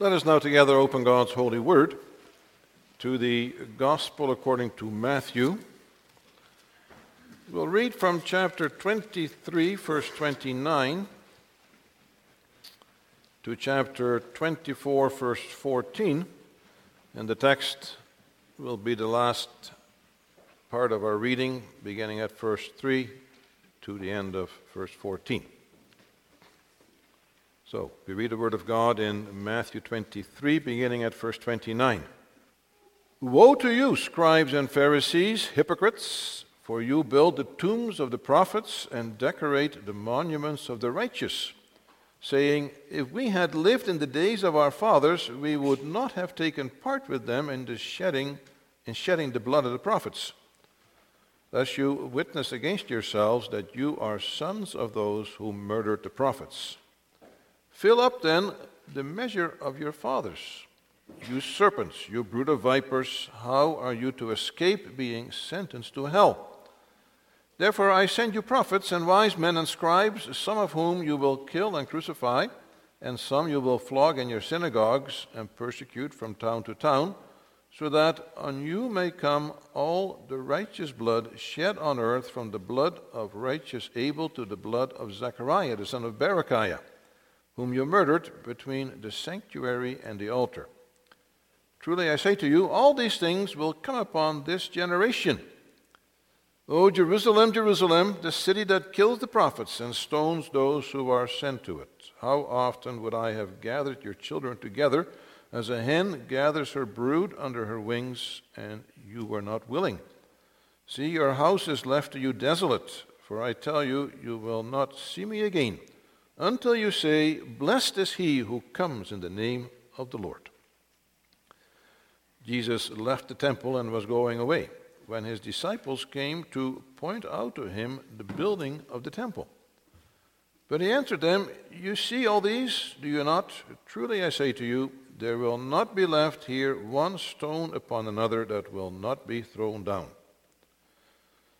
Let us now together open God's holy word to the Gospel according to Matthew. We'll read from chapter 23, verse 29, to chapter 24, verse 14, and the text will be the last part of our reading, beginning at verse 3 to the end of verse 14. So, we read the Word of God in Matthew 23, beginning at verse 29. Woe to you, scribes and Pharisees, hypocrites, for you build the tombs of the prophets and decorate the monuments of the righteous, saying, If we had lived in the days of our fathers, we would not have taken part with them in the shedding, in shedding the blood of the prophets. Thus you witness against yourselves that you are sons of those who murdered the prophets. Fill up then the measure of your fathers. You serpents, you brood of vipers, how are you to escape being sentenced to hell? Therefore I send you prophets and wise men and scribes, some of whom you will kill and crucify, and some you will flog in your synagogues and persecute from town to town, so that on you may come all the righteous blood shed on earth, from the blood of righteous Abel to the blood of Zechariah, the son of Berechiah whom you murdered between the sanctuary and the altar. Truly I say to you, all these things will come upon this generation. O Jerusalem, Jerusalem, the city that kills the prophets and stones those who are sent to it. How often would I have gathered your children together as a hen gathers her brood under her wings, and you were not willing? See, your house is left to you desolate, for I tell you, you will not see me again until you say, Blessed is he who comes in the name of the Lord. Jesus left the temple and was going away when his disciples came to point out to him the building of the temple. But he answered them, You see all these, do you not? Truly I say to you, there will not be left here one stone upon another that will not be thrown down.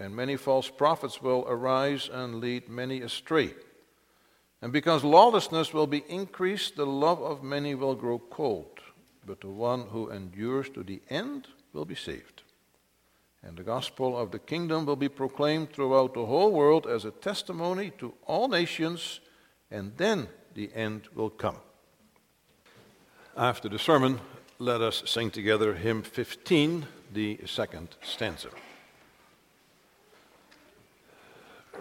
and many false prophets will arise and lead many astray. And because lawlessness will be increased, the love of many will grow cold, but the one who endures to the end will be saved. And the gospel of the kingdom will be proclaimed throughout the whole world as a testimony to all nations, and then the end will come. After the sermon, let us sing together hymn 15, the second stanza.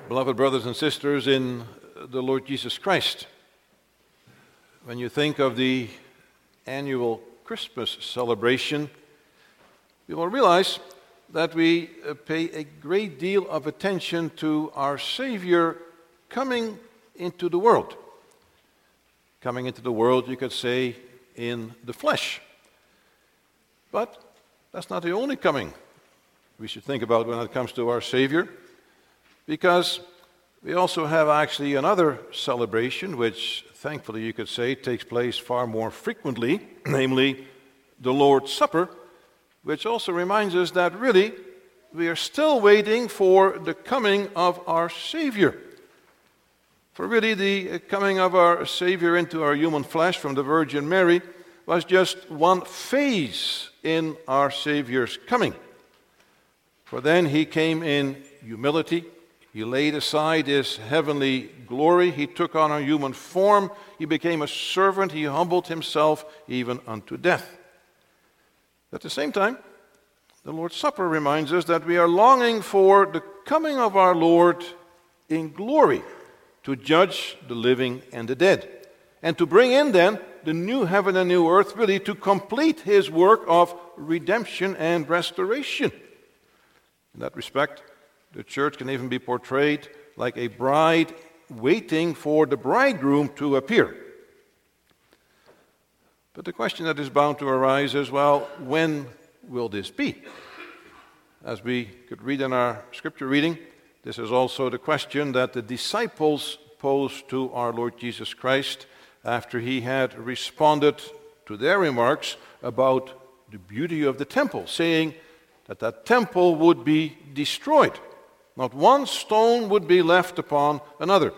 Beloved brothers and sisters in the Lord Jesus Christ, when you think of the annual Christmas celebration, you will realize that we uh, pay a great deal of attention to our Savior coming into the world. Coming into the world, you could say, in the flesh. But that's not the only coming we should think about when it comes to our Savior because we also have actually another celebration, which thankfully you could say takes place far more frequently, namely the Lord's Supper, which also reminds us that really we are still waiting for the coming of our Savior. For really, the coming of our Savior into our human flesh from the Virgin Mary was just one phase in our Savior's coming. For then he came in humility he laid aside his heavenly glory. He took on a human form. He became a servant. He humbled himself even unto death. At the same time, the Lord's Supper reminds us that we are longing for the coming of our Lord in glory to judge the living and the dead, and to bring in then the new heaven and new earth, really to complete his work of redemption and restoration. In that respect, the church can even be portrayed like a bride waiting for the bridegroom to appear. But the question that is bound to arise is well, when will this be? As we could read in our scripture reading, this is also the question that the disciples posed to our Lord Jesus Christ after he had responded to their remarks about the beauty of the temple, saying that that temple would be destroyed. Not one stone would be left upon another.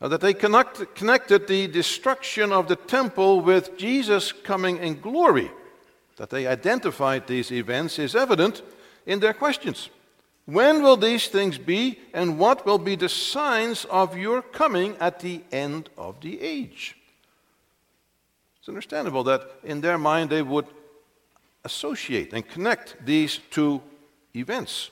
Now, that they connect, connected the destruction of the temple with Jesus coming in glory, that they identified these events, is evident in their questions. When will these things be, and what will be the signs of your coming at the end of the age? It's understandable that in their mind they would associate and connect these two events.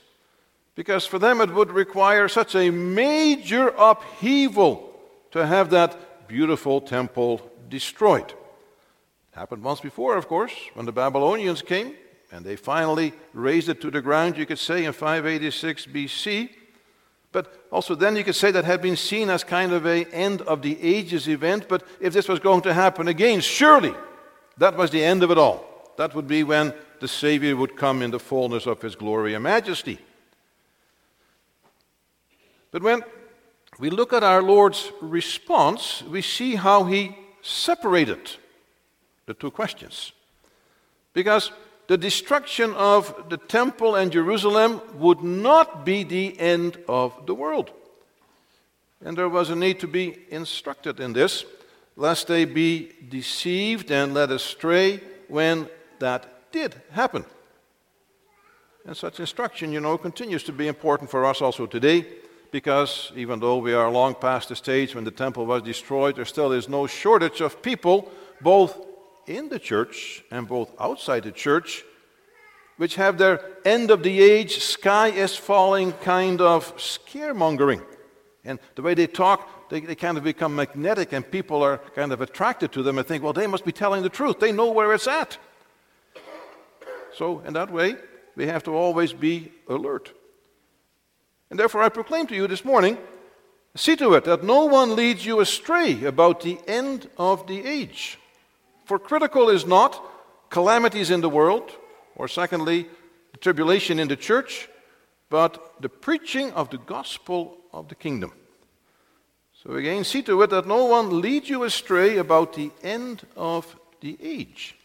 Because for them it would require such a major upheaval to have that beautiful temple destroyed. It happened once before, of course, when the Babylonians came and they finally razed it to the ground, you could say, in 586 BC. But also then you could say that had been seen as kind of a end of the ages event. But if this was going to happen again, surely that was the end of it all. That would be when the Savior would come in the fullness of his glory and majesty. But when we look at our Lord's response, we see how he separated the two questions. Because the destruction of the temple and Jerusalem would not be the end of the world. And there was a need to be instructed in this, lest they be deceived and led astray when that did happen. And such instruction, you know, continues to be important for us also today, because even though we are long past the stage when the temple was destroyed, there still is no shortage of people, both in the church and both outside the church, which have their end of the age, sky is falling kind of scaremongering. And the way they talk, they, they kind of become magnetic, and people are kind of attracted to them and think, well, they must be telling the truth. They know where it's at. So, in that way, we have to always be alert. And therefore, I proclaim to you this morning see to it that no one leads you astray about the end of the age. For critical is not calamities in the world, or secondly, tribulation in the church, but the preaching of the gospel of the kingdom. So again, see to it that no one leads you astray about the end of the age.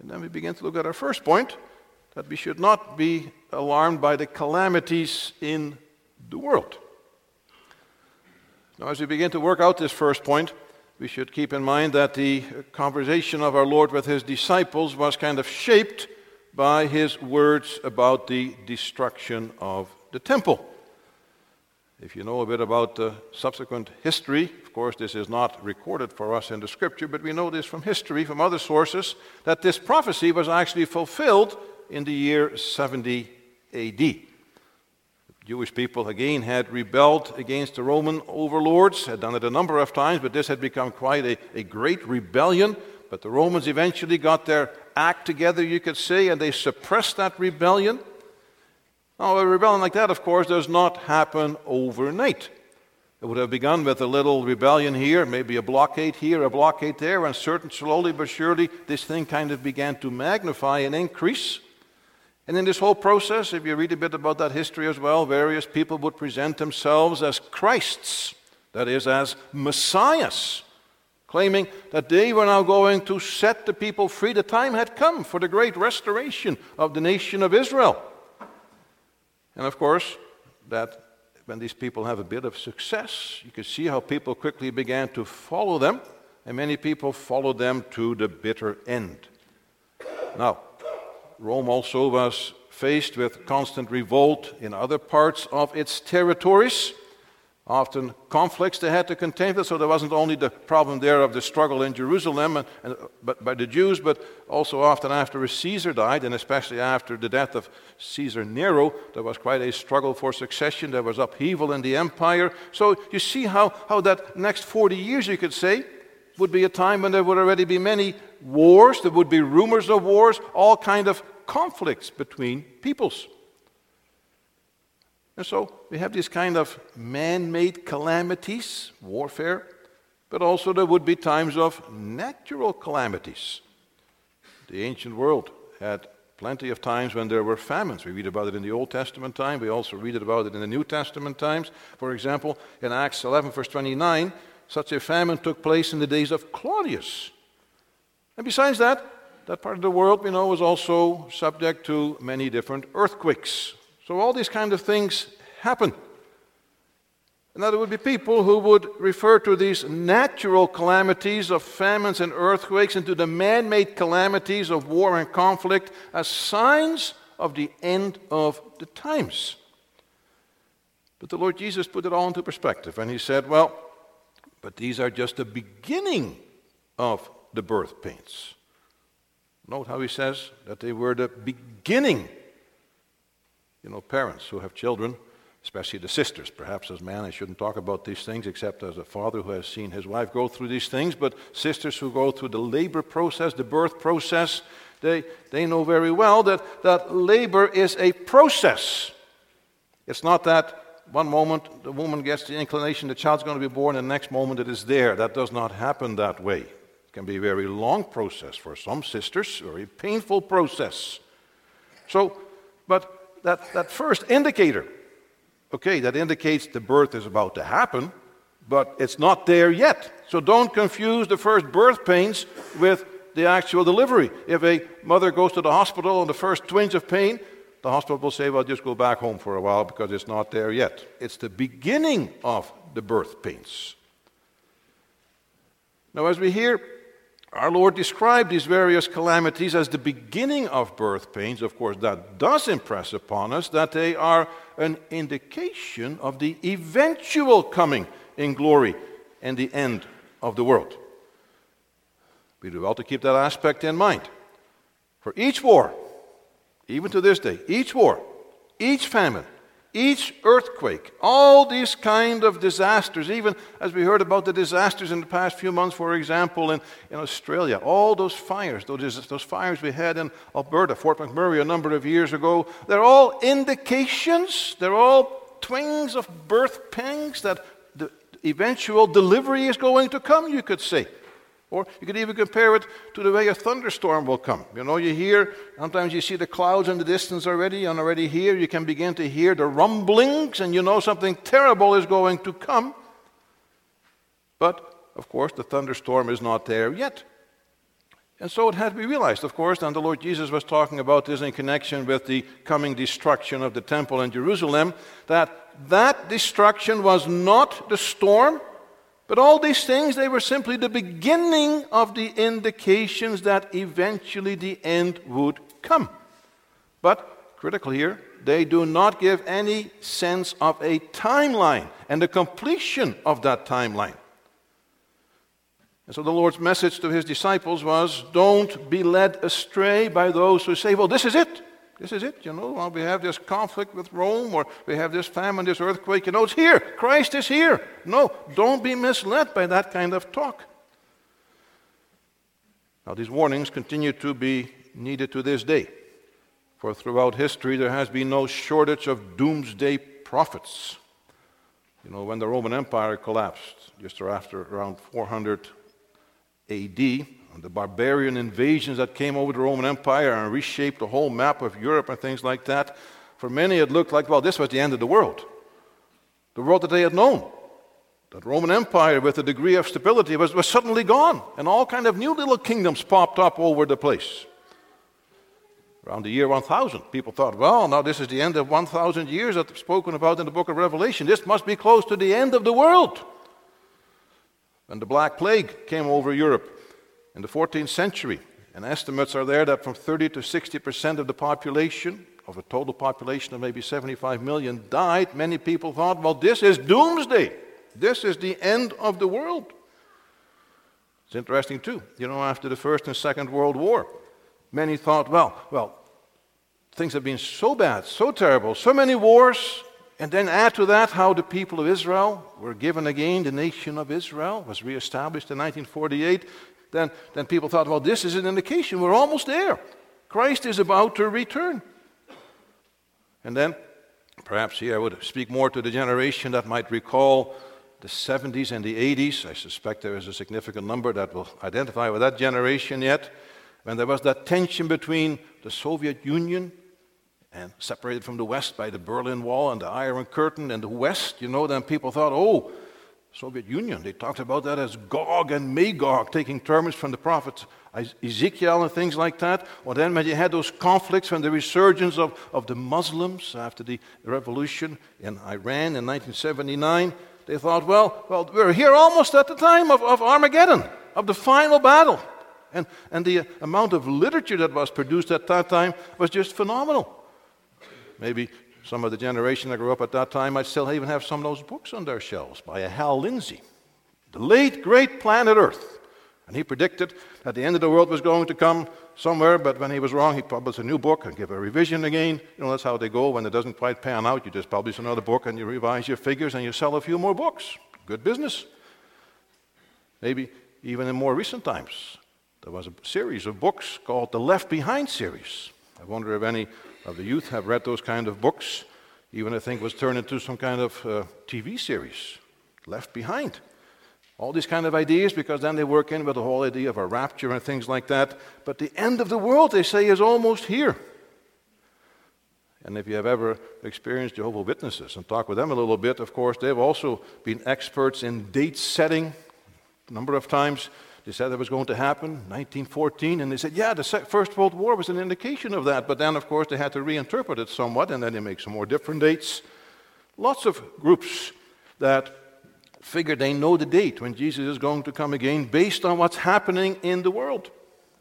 And then we begin to look at our first point that we should not be alarmed by the calamities in the world. Now, as we begin to work out this first point, we should keep in mind that the conversation of our Lord with his disciples was kind of shaped by his words about the destruction of the temple. If you know a bit about the subsequent history, of course, this is not recorded for us in the scripture, but we know this from history, from other sources, that this prophecy was actually fulfilled in the year 70 AD. The Jewish people again had rebelled against the Roman overlords, had done it a number of times, but this had become quite a, a great rebellion. But the Romans eventually got their act together, you could say, and they suppressed that rebellion. Now, a rebellion like that, of course, does not happen overnight. It would have begun with a little rebellion here, maybe a blockade here, a blockade there, and certain slowly but surely this thing kind of began to magnify and increase. And in this whole process, if you read a bit about that history as well, various people would present themselves as Christs, that is, as Messiahs, claiming that they were now going to set the people free. The time had come for the great restoration of the nation of Israel. And of course, that when these people have a bit of success, you can see how people quickly began to follow them, and many people followed them to the bitter end. Now, Rome also was faced with constant revolt in other parts of its territories. often conflicts they had to contend with. So there wasn't only the problem there of the struggle in Jerusalem and, and, but by the Jews, but also often after Caesar died, and especially after the death of Caesar Nero, there was quite a struggle for succession. There was upheaval in the empire. So you see how, how that next 40 years, you could say, would be a time when there would already be many wars, there would be rumors of wars, all kind of conflicts between peoples. And so we have these kind of man made calamities, warfare, but also there would be times of natural calamities. The ancient world had plenty of times when there were famines. We read about it in the Old Testament time. We also read about it in the New Testament times. For example, in Acts 11, verse 29, such a famine took place in the days of Claudius. And besides that, that part of the world, we know, was also subject to many different earthquakes. So all these kind of things happen. That there would be people who would refer to these natural calamities of famines and earthquakes and to the man made calamities of war and conflict as signs of the end of the times. But the Lord Jesus put it all into perspective and he said, Well, but these are just the beginning of the birth pains. Note how he says that they were the beginning you know, parents who have children, especially the sisters. Perhaps as man, I shouldn't talk about these things except as a father who has seen his wife go through these things. But sisters who go through the labor process, the birth process, they, they know very well that, that labor is a process. It's not that one moment the woman gets the inclination the child's going to be born, and the next moment it is there. That does not happen that way. Can be a very long process for some sisters, very painful process. So, but that, that first indicator, okay, that indicates the birth is about to happen, but it's not there yet. So don't confuse the first birth pains with the actual delivery. If a mother goes to the hospital and the first twinge of pain, the hospital will say, well, just go back home for a while because it's not there yet. It's the beginning of the birth pains. Now, as we hear our Lord described these various calamities as the beginning of birth pains. Of course, that does impress upon us that they are an indication of the eventual coming in glory and the end of the world. We do well to keep that aspect in mind. For each war, even to this day, each war, each famine, each earthquake, all these kind of disasters, even as we heard about the disasters in the past few months, for example, in, in Australia, all those fires, those, those fires we had in Alberta, Fort McMurray, a number of years ago, they're all indications, they're all twings of birth pangs that the eventual delivery is going to come, you could say. Or you could even compare it to the way a thunderstorm will come. You know, you hear, sometimes you see the clouds in the distance already, and already here you can begin to hear the rumblings, and you know something terrible is going to come. But, of course, the thunderstorm is not there yet. And so it had to be realized, of course, and the Lord Jesus was talking about this in connection with the coming destruction of the temple in Jerusalem, that that destruction was not the storm, but all these things, they were simply the beginning of the indications that eventually the end would come. But, critical here, they do not give any sense of a timeline and the completion of that timeline. And so the Lord's message to his disciples was don't be led astray by those who say, well, this is it. This is it, you know. We have this conflict with Rome, or we have this famine, this earthquake. You know, it's here. Christ is here. No, don't be misled by that kind of talk. Now, these warnings continue to be needed to this day. For throughout history, there has been no shortage of doomsday prophets. You know, when the Roman Empire collapsed, just after around 400 AD, the barbarian invasions that came over the Roman Empire and reshaped the whole map of Europe and things like that, for many it looked like, well, this was the end of the world. The world that they had known. That Roman Empire, with a degree of stability, was, was suddenly gone, and all kind of new little kingdoms popped up over the place. Around the year 1000, people thought, well, now this is the end of 1000 years that's spoken about in the book of Revelation. This must be close to the end of the world. When the Black Plague came over Europe, in the 14th century. And estimates are there that from 30 to 60 percent of the population of a total population of maybe 75 million died, many people thought, well, this is doomsday. This is the end of the world. It's interesting, too. You know, after the First and Second World War, many thought, well, well, things have been so bad, so terrible, so many wars, and then add to that how the people of Israel were given again, the nation of Israel was reestablished in 1948. Then, then people thought, well, this is an indication we're almost there. Christ is about to return. And then, perhaps here I would speak more to the generation that might recall the 70s and the 80s. I suspect there is a significant number that will identify with that generation yet, when there was that tension between the Soviet Union and separated from the West by the Berlin Wall and the Iron Curtain and the West, you know, then people thought, oh, Soviet Union. They talked about that as Gog and Magog, taking terms from the prophets Ezekiel and things like that. Or then when you had those conflicts when the resurgence of, of the Muslims after the revolution in Iran in 1979, they thought, well, well we're here almost at the time of, of Armageddon, of the final battle. And, and the amount of literature that was produced at that time was just phenomenal. Maybe some of the generation that grew up at that time might still even have some of those books on their shelves by Hal Lindsey, the late great planet Earth. And he predicted that the end of the world was going to come somewhere, but when he was wrong, he published a new book and gave a revision again. You know, that's how they go. When it doesn't quite pan out, you just publish another book and you revise your figures and you sell a few more books. Good business. Maybe even in more recent times, there was a series of books called the Left Behind series. I wonder if any of the youth have read those kind of books. Even I think was turned into some kind of uh, TV series, Left Behind. All these kind of ideas, because then they work in with the whole idea of a rapture and things like that. But the end of the world, they say, is almost here. And if you have ever experienced Jehovah Witnesses and talked with them a little bit, of course, they've also been experts in date setting a number of times. They said that was going to happen, 1914, and they said, yeah, the First World War was an indication of that. But then, of course, they had to reinterpret it somewhat, and then they make some more different dates. Lots of groups that figure they know the date when Jesus is going to come again based on what's happening in the world.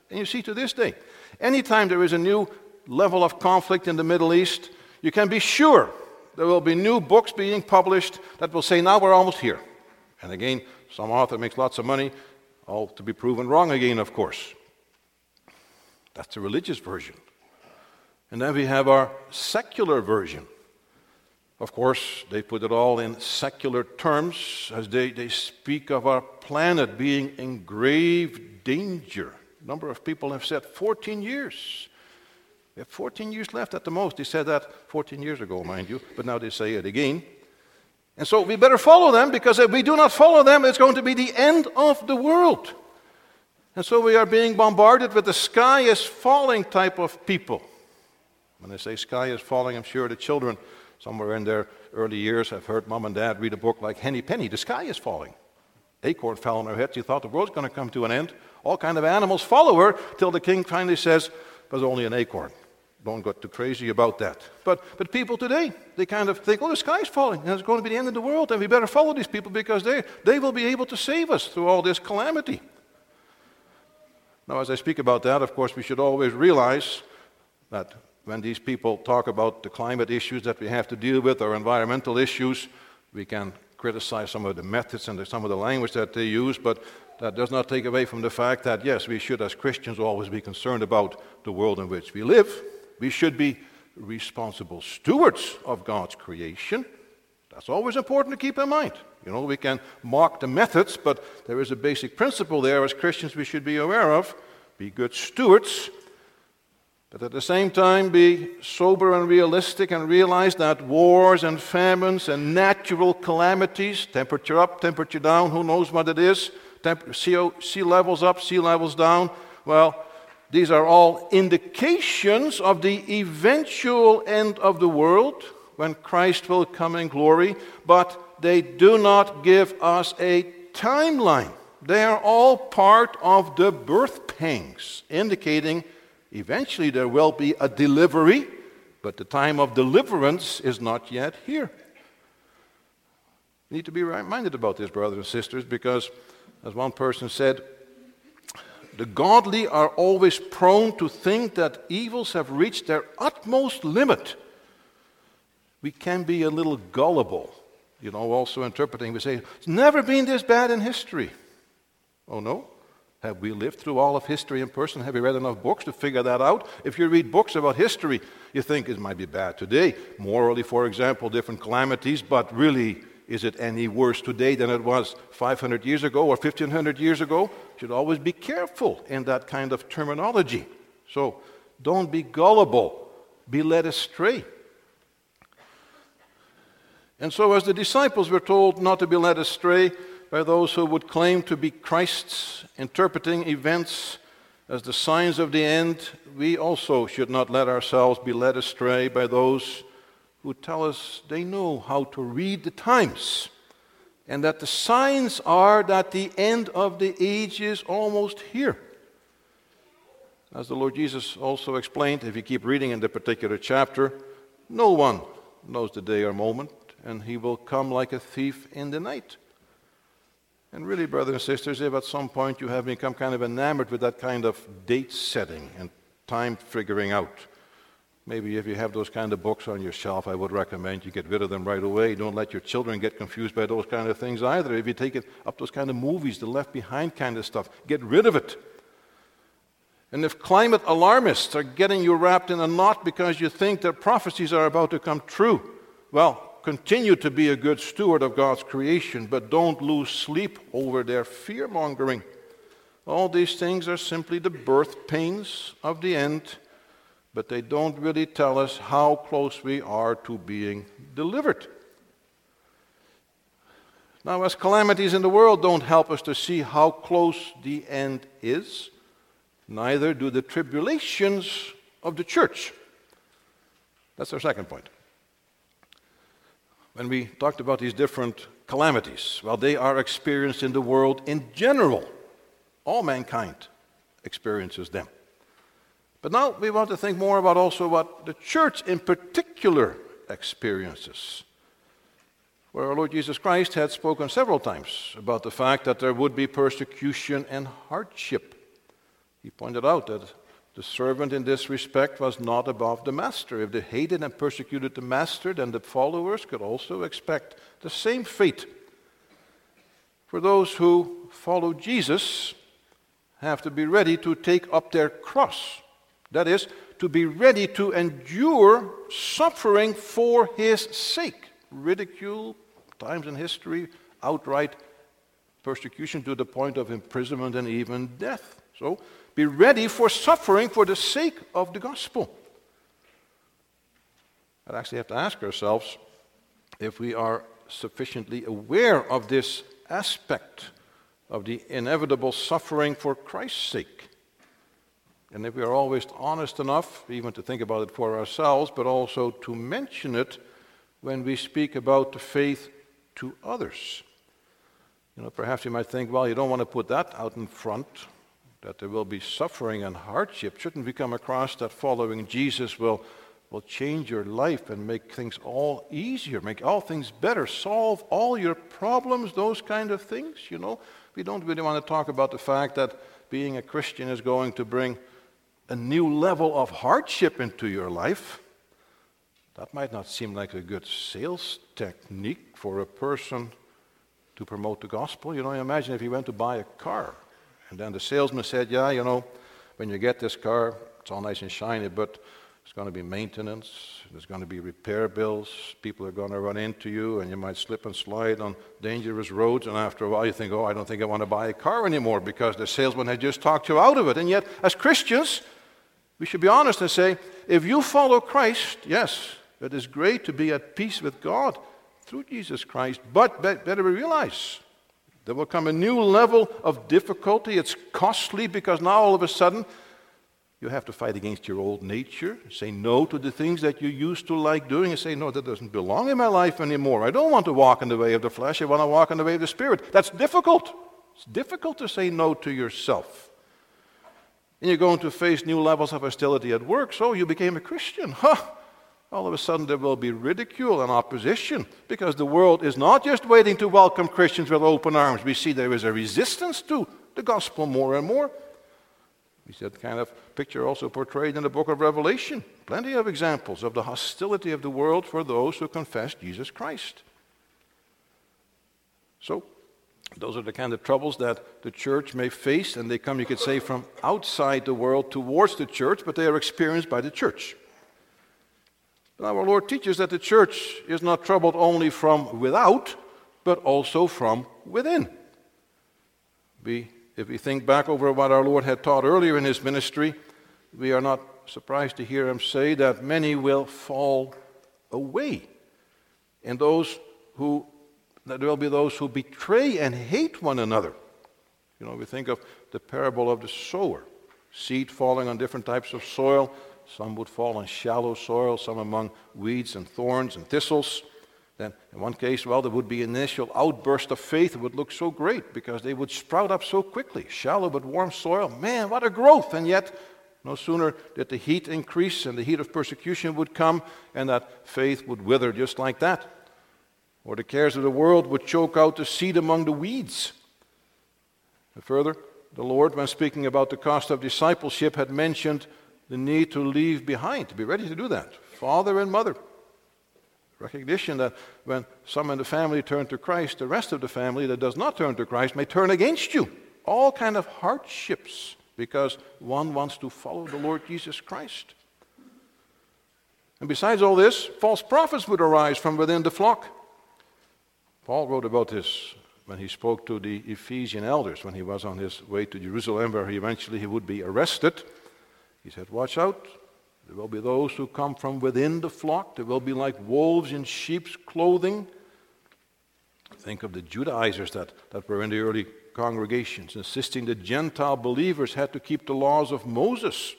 And you see to this day, anytime there is a new level of conflict in the Middle East, you can be sure there will be new books being published that will say, now we're almost here. And again, some author makes lots of money all to be proven wrong again, of course. That's the religious version. And then we have our secular version. Of course, they put it all in secular terms as they, they speak of our planet being in grave danger. A number of people have said 14 years. We have 14 years left at the most. They said that 14 years ago, mind you, but now they say it again. And so we better follow them because if we do not follow them, it's going to be the end of the world. And so we are being bombarded with the sky is falling type of people. When I say sky is falling, I'm sure the children somewhere in their early years have heard mom and dad read a book like Henny Penny, The Sky is Falling. Acorn fell on her head. She thought the world's going to come to an end. All kind of animals follow her till the king finally says, was only an acorn. Don't get too crazy about that. But, but people today, they kind of think, oh, the sky's falling, and it's going to be the end of the world, and we better follow these people because they, they will be able to save us through all this calamity. Now, as I speak about that, of course, we should always realize that when these people talk about the climate issues that we have to deal with or environmental issues, we can criticize some of the methods and some of the language that they use, but that does not take away from the fact that, yes, we should, as Christians, always be concerned about the world in which we live. We should be responsible stewards of God's creation. That's always important to keep in mind. You know, we can mock the methods, but there is a basic principle there as Christians we should be aware of. Be good stewards, but at the same time be sober and realistic and realize that wars and famines and natural calamities, temperature up, temperature down, who knows what it is, temp- sea, sea levels up, sea levels down, well, these are all indications of the eventual end of the world when Christ will come in glory, but they do not give us a timeline. They are all part of the birth pangs, indicating eventually there will be a delivery, but the time of deliverance is not yet here. We need to be reminded about this, brothers and sisters, because as one person said, The godly are always prone to think that evils have reached their utmost limit. We can be a little gullible, you know, also interpreting. We say, it's never been this bad in history. Oh, no? Have we lived through all of history in person? Have you read enough books to figure that out? If you read books about history, you think it might be bad today. Morally, for example, different calamities, but really, is it any worse today than it was 500 years ago or 1500 years ago? You should always be careful in that kind of terminology. So don't be gullible, be led astray. And so, as the disciples were told not to be led astray by those who would claim to be Christ's, interpreting events as the signs of the end, we also should not let ourselves be led astray by those who tell us they know how to read the times and that the signs are that the end of the age is almost here. As the Lord Jesus also explained, if you keep reading in the particular chapter, no one knows the day or moment, and he will come like a thief in the night. And really, brothers and sisters, if at some point you have become kind of enamored with that kind of date setting and time figuring out, maybe if you have those kind of books on your shelf, I would recommend you get rid of them right away. Don't let your children get confused by those kind of things either. If you take it up those kind of movies, the left behind kind of stuff, get rid of it. And if climate alarmists are getting you wrapped in a knot because you think that prophecies are about to come true, well, Continue to be a good steward of God's creation, but don't lose sleep over their fear mongering. All these things are simply the birth pains of the end, but they don't really tell us how close we are to being delivered. Now, as calamities in the world don't help us to see how close the end is, neither do the tribulations of the church. That's our second point when we talked about these different calamities, well, they are experienced in the world in general. All mankind experiences them. But now we want to think more about also what the church in particular experiences. Where our Lord Jesus Christ had spoken several times about the fact that there would be persecution and hardship. He pointed out that the servant in this respect was not above the master. If they hated and persecuted the master, then the followers could also expect the same fate. For those who follow Jesus, have to be ready to take up their cross. That is, to be ready to endure suffering for his sake. Ridicule, times in history, outright persecution to the point of imprisonment and even death. So, be ready for suffering for the sake of the gospel. I'd actually have to ask ourselves if we are sufficiently aware of this aspect of the inevitable suffering for Christ's sake. And if we are always honest enough, even to think about it for ourselves, but also to mention it when we speak about the faith to others. You know, perhaps you might think, well, you don't want to put that out in front that there will be suffering and hardship, shouldn't we come across that following Jesus will, will change your life and make things all easier, make all things better, solve all your problems, those kind of things, you know? We don't really want to talk about the fact that being a Christian is going to bring a new level of hardship into your life. That might not seem like a good sales technique for a person to promote the gospel. You know, imagine if you went to buy a car and then the salesman said, Yeah, you know, when you get this car, it's all nice and shiny, but it's going to be maintenance, there's going to be repair bills, people are going to run into you, and you might slip and slide on dangerous roads. And after a while, you think, Oh, I don't think I want to buy a car anymore because the salesman had just talked you out of it. And yet, as Christians, we should be honest and say, if you follow Christ, yes, it is great to be at peace with God through Jesus Christ, but better we realize there will come a new level of difficulty. It's costly because now all of a sudden you have to fight against your old nature, say no to the things that you used to like doing, and say, No, that doesn't belong in my life anymore. I don't want to walk in the way of the flesh, I want to walk in the way of the Spirit. That's difficult. It's difficult to say no to yourself. And you're going to face new levels of hostility at work, so you became a Christian. Huh! all of a sudden there will be ridicule and opposition because the world is not just waiting to welcome Christians with open arms. We see there is a resistance to the gospel more and more. We see that kind of picture also portrayed in the book of Revelation. Plenty of examples of the hostility of the world for those who confess Jesus Christ. So, those are the kind of troubles that the church may face, and they come, you could say, from outside the world towards the church, but they are experienced by the church. Now, our Lord teaches that the church is not troubled only from without, but also from within. We if we think back over what our Lord had taught earlier in his ministry, we are not surprised to hear him say that many will fall away. And those who, that there will be those who betray and hate one another. You know, we think of the parable of the sower seed falling on different types of soil. Some would fall on shallow soil, some among weeds and thorns and thistles. Then, in one case, well, there would be an initial outburst of faith. It would look so great because they would sprout up so quickly. Shallow but warm soil, man, what a growth! And yet, no sooner did the heat increase and the heat of persecution would come, and that faith would wither just like that. Or the cares of the world would choke out the seed among the weeds. And further, the Lord, when speaking about the cost of discipleship, had mentioned the need to leave behind, to be ready to do that. Father and mother, Recognition that when some in the family turn to Christ, the rest of the family that does not turn to Christ may turn against you. All kind of hardships because one wants to follow the Lord Jesus Christ. And besides all this, false prophets would arise from within the flock. Paul wrote about this when he spoke to the Ephesian elders when he was on his way to Jerusalem, where he eventually he would be arrested. He said, Watch out, there will be those who come from within the flock. There will be like wolves in sheep's clothing. Think of the Judaizers that, that were in the early congregations, insisting that Gentile believers had to keep the laws of Moses.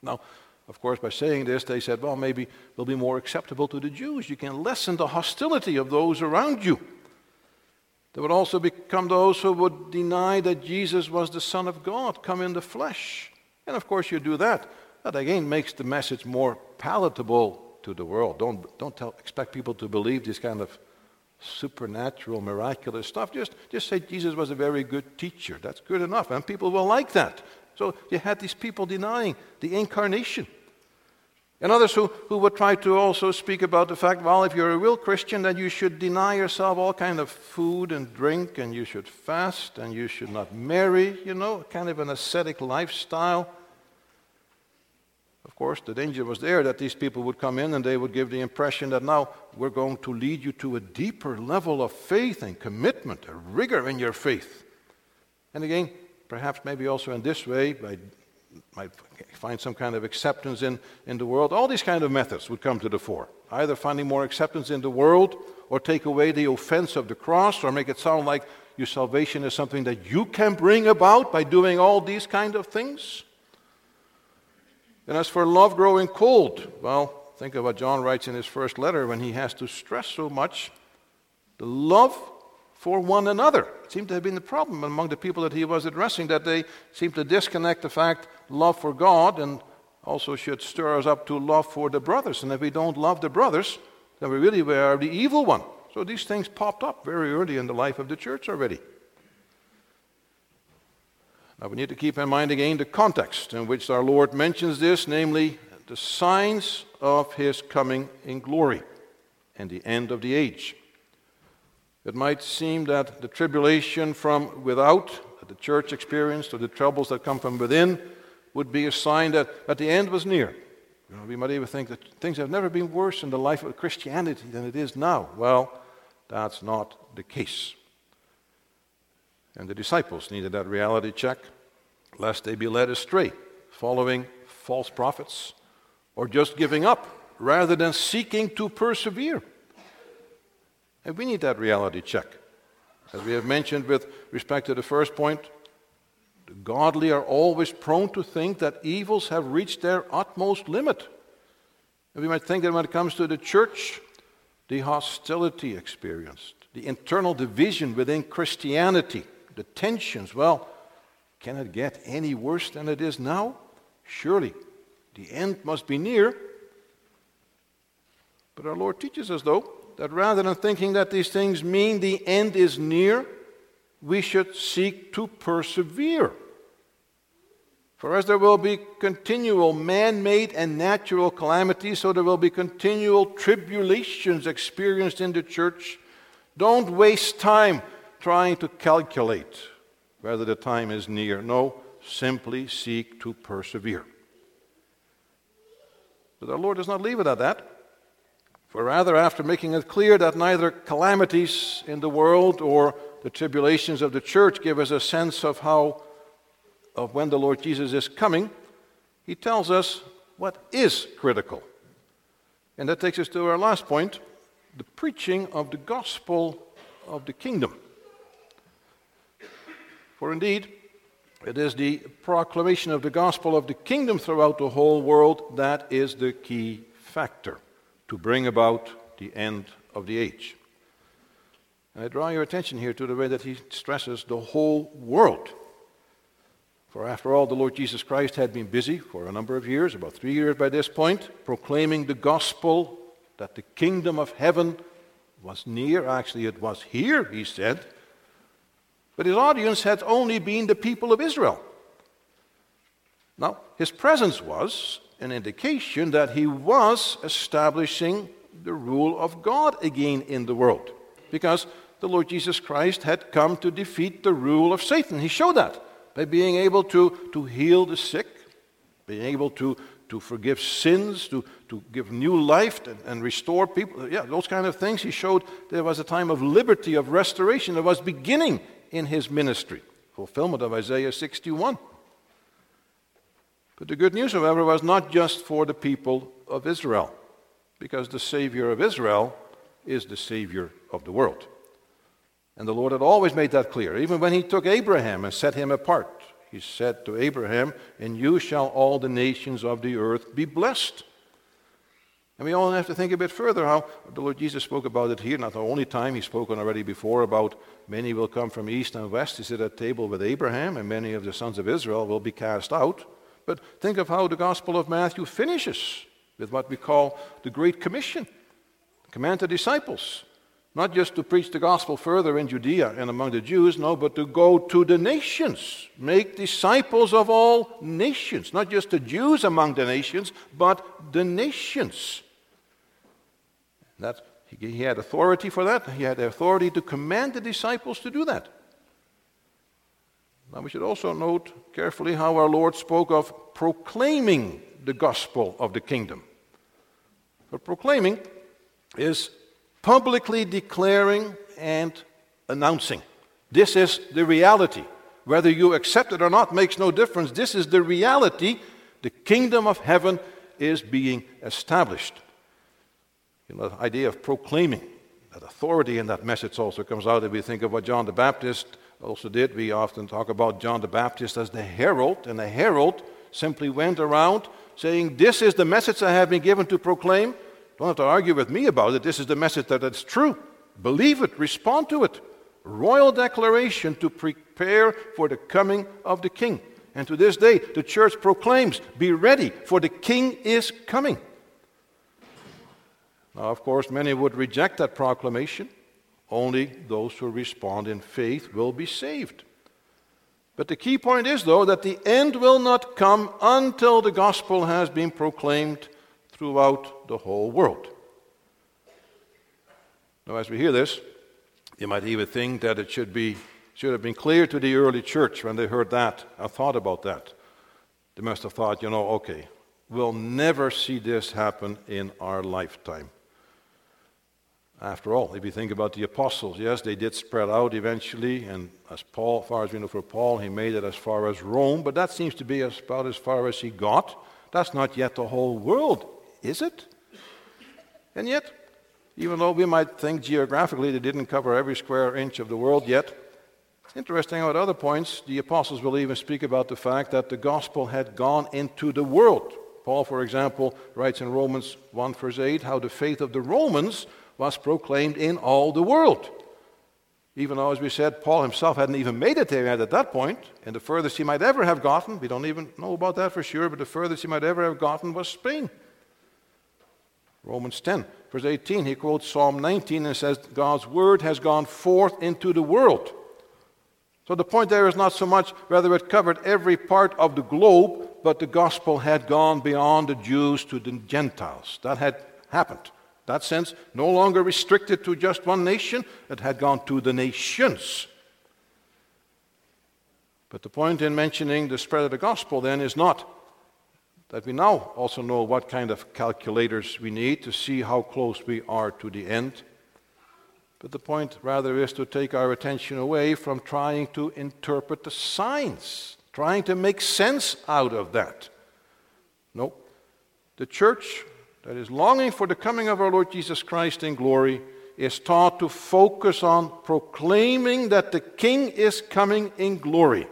Now, of course, by saying this, they said, well, maybe we'll be more acceptable to the Jews. You can lessen the hostility of those around you. There would also become those who would deny that Jesus was the Son of God, come in the flesh. And of course, you do that that again makes the message more palatable to the world. Don't, don't tell, expect people to believe this kind of supernatural, miraculous stuff. Just, just say Jesus was a very good teacher. That's good enough, and people will like that. So you had these people denying the incarnation. And others who, who would try to also speak about the fact, well, if you're a real Christian, then you should deny yourself all kind of food and drink, and you should fast, and you should not marry, you know, kind of an ascetic lifestyle. Of course, the danger was there that these people would come in and they would give the impression that now we're going to lead you to a deeper level of faith and commitment, a rigor in your faith. And again, perhaps maybe also in this way, by might find some kind of acceptance in, in the world. All these kind of methods would come to the fore. Either finding more acceptance in the world, or take away the offense of the cross, or make it sound like your salvation is something that you can bring about by doing all these kind of things. And as for love growing cold, well, think of what John writes in his first letter when he has to stress so much the love for one another. It seemed to have been the problem among the people that he was addressing, that they seemed to disconnect the fact love for God and also should stir us up to love for the brothers. And if we don't love the brothers, then we really are the evil one. So these things popped up very early in the life of the church already. Now we need to keep in mind again the context in which our Lord mentions this, namely the signs of his coming in glory and the end of the age. It might seem that the tribulation from without, that the church experienced, or the troubles that come from within, would be a sign that, that the end was near. You know, we might even think that things have never been worse in the life of Christianity than it is now. Well, that's not the case. And the disciples needed that reality check, lest they be led astray, following false prophets, or just giving up rather than seeking to persevere. And we need that reality check. As we have mentioned with respect to the first point, the godly are always prone to think that evils have reached their utmost limit. And we might think that when it comes to the church, the hostility experienced, the internal division within Christianity, the tensions, well, can it get any worse than it is now? Surely the end must be near. But our Lord teaches us, though, that rather than thinking that these things mean the end is near, we should seek to persevere. For as there will be continual man made and natural calamities, so there will be continual tribulations experienced in the church. Don't waste time trying to calculate whether the time is near. No, simply seek to persevere. But our Lord does not leave it at that. For rather, after making it clear that neither calamities in the world or the tribulations of the church give us a sense of how of when the Lord Jesus is coming, he tells us what is critical. And that takes us to our last point the preaching of the gospel of the kingdom. For indeed, it is the proclamation of the gospel of the kingdom throughout the whole world that is the key factor to bring about the end of the age. And I draw your attention here to the way that he stresses the whole world. For after all, the Lord Jesus Christ had been busy for a number of years, about three years by this point, proclaiming the gospel that the kingdom of heaven was near. Actually, it was here, he said. But his audience had only been the people of Israel. Now, his presence was an indication that he was establishing the rule of God again in the world. Because the Lord Jesus Christ had come to defeat the rule of Satan. He showed that by being able to, to heal the sick, being able to, to forgive sins, to, to give new life and, and restore people. Yeah, those kind of things. He showed there was a time of liberty, of restoration that was beginning in his ministry. Fulfillment of Isaiah 61. But the good news, however, was not just for the people of Israel, because the Savior of Israel is the Savior of the world. And the Lord had always made that clear. Even when he took Abraham and set him apart, he said to Abraham, In you shall all the nations of the earth be blessed. And we all have to think a bit further how the Lord Jesus spoke about it here, not the only time he's spoken already before about many will come from east and west to sit at table with Abraham, and many of the sons of Israel will be cast out. But think of how the Gospel of Matthew finishes with what we call the Great Commission command the disciples. Not just to preach the gospel further in Judea and among the Jews, no, but to go to the nations. Make disciples of all nations. Not just the Jews among the nations, but the nations. That, he had authority for that. He had authority to command the disciples to do that. Now, we should also note carefully how our Lord spoke of proclaiming the gospel of the kingdom. But proclaiming is publicly declaring and announcing. This is the reality. Whether you accept it or not makes no difference. This is the reality. The kingdom of heaven is being established. You know, the idea of proclaiming, that authority in that message also comes out if we think of what John the Baptist also did. We often talk about John the Baptist as the herald, and the herald simply went around saying, This is the message I have been given to proclaim. Don't have to argue with me about it. This is the message that it's true. Believe it, respond to it. Royal declaration to prepare for the coming of the king. And to this day, the church proclaims, Be ready, for the king is coming. Now, of course, many would reject that proclamation. Only those who respond in faith will be saved. But the key point is, though, that the end will not come until the gospel has been proclaimed throughout the whole world. Now, as we hear this, you might even think that it should, be, should have been clear to the early church when they heard that and thought about that. They must have thought, you know, okay, we'll never see this happen in our lifetime. After all, if you think about the apostles, yes, they did spread out eventually, and as Paul, as far as we know for Paul, he made it as far as Rome, but that seems to be about as far as he got. That's not yet the whole world is it? And yet, even though we might think geographically they didn't cover every square inch of the world yet, it's interesting how at other points the apostles will even speak about the fact that the gospel had gone into the world. Paul, for example, writes in Romans 1, verse 8, how the faith of the Romans was proclaimed in all the world. Even though, as we said, Paul himself hadn't even made it there yet at that point, and the furthest he might ever have gotten, we don't even know about that for sure, but the furthest he might ever have gotten was Spain. Romans 10, verse 18, he quotes Psalm 19 and says, God's word has gone forth into the world. So the point there is not so much whether it covered every part of the globe, but the gospel had gone beyond the Jews to the Gentiles. That had happened. That sense, no longer restricted to just one nation, it had gone to the nations. But the point in mentioning the spread of the gospel then is not that we now also know what kind of calculators we need to see how close we are to the end. But the point rather is to take our attention away from trying to interpret the signs, trying to make sense out of that. No. The church that is longing for the coming of our Lord Jesus Christ in glory is taught to focus on proclaiming that the King is coming in glory.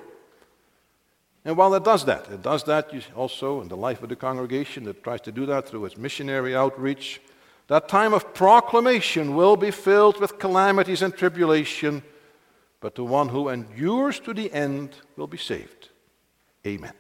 And while it does that, it does that also in the life of the congregation, it tries to do that through its missionary outreach. That time of proclamation will be filled with calamities and tribulation, but the one who endures to the end will be saved. Amen.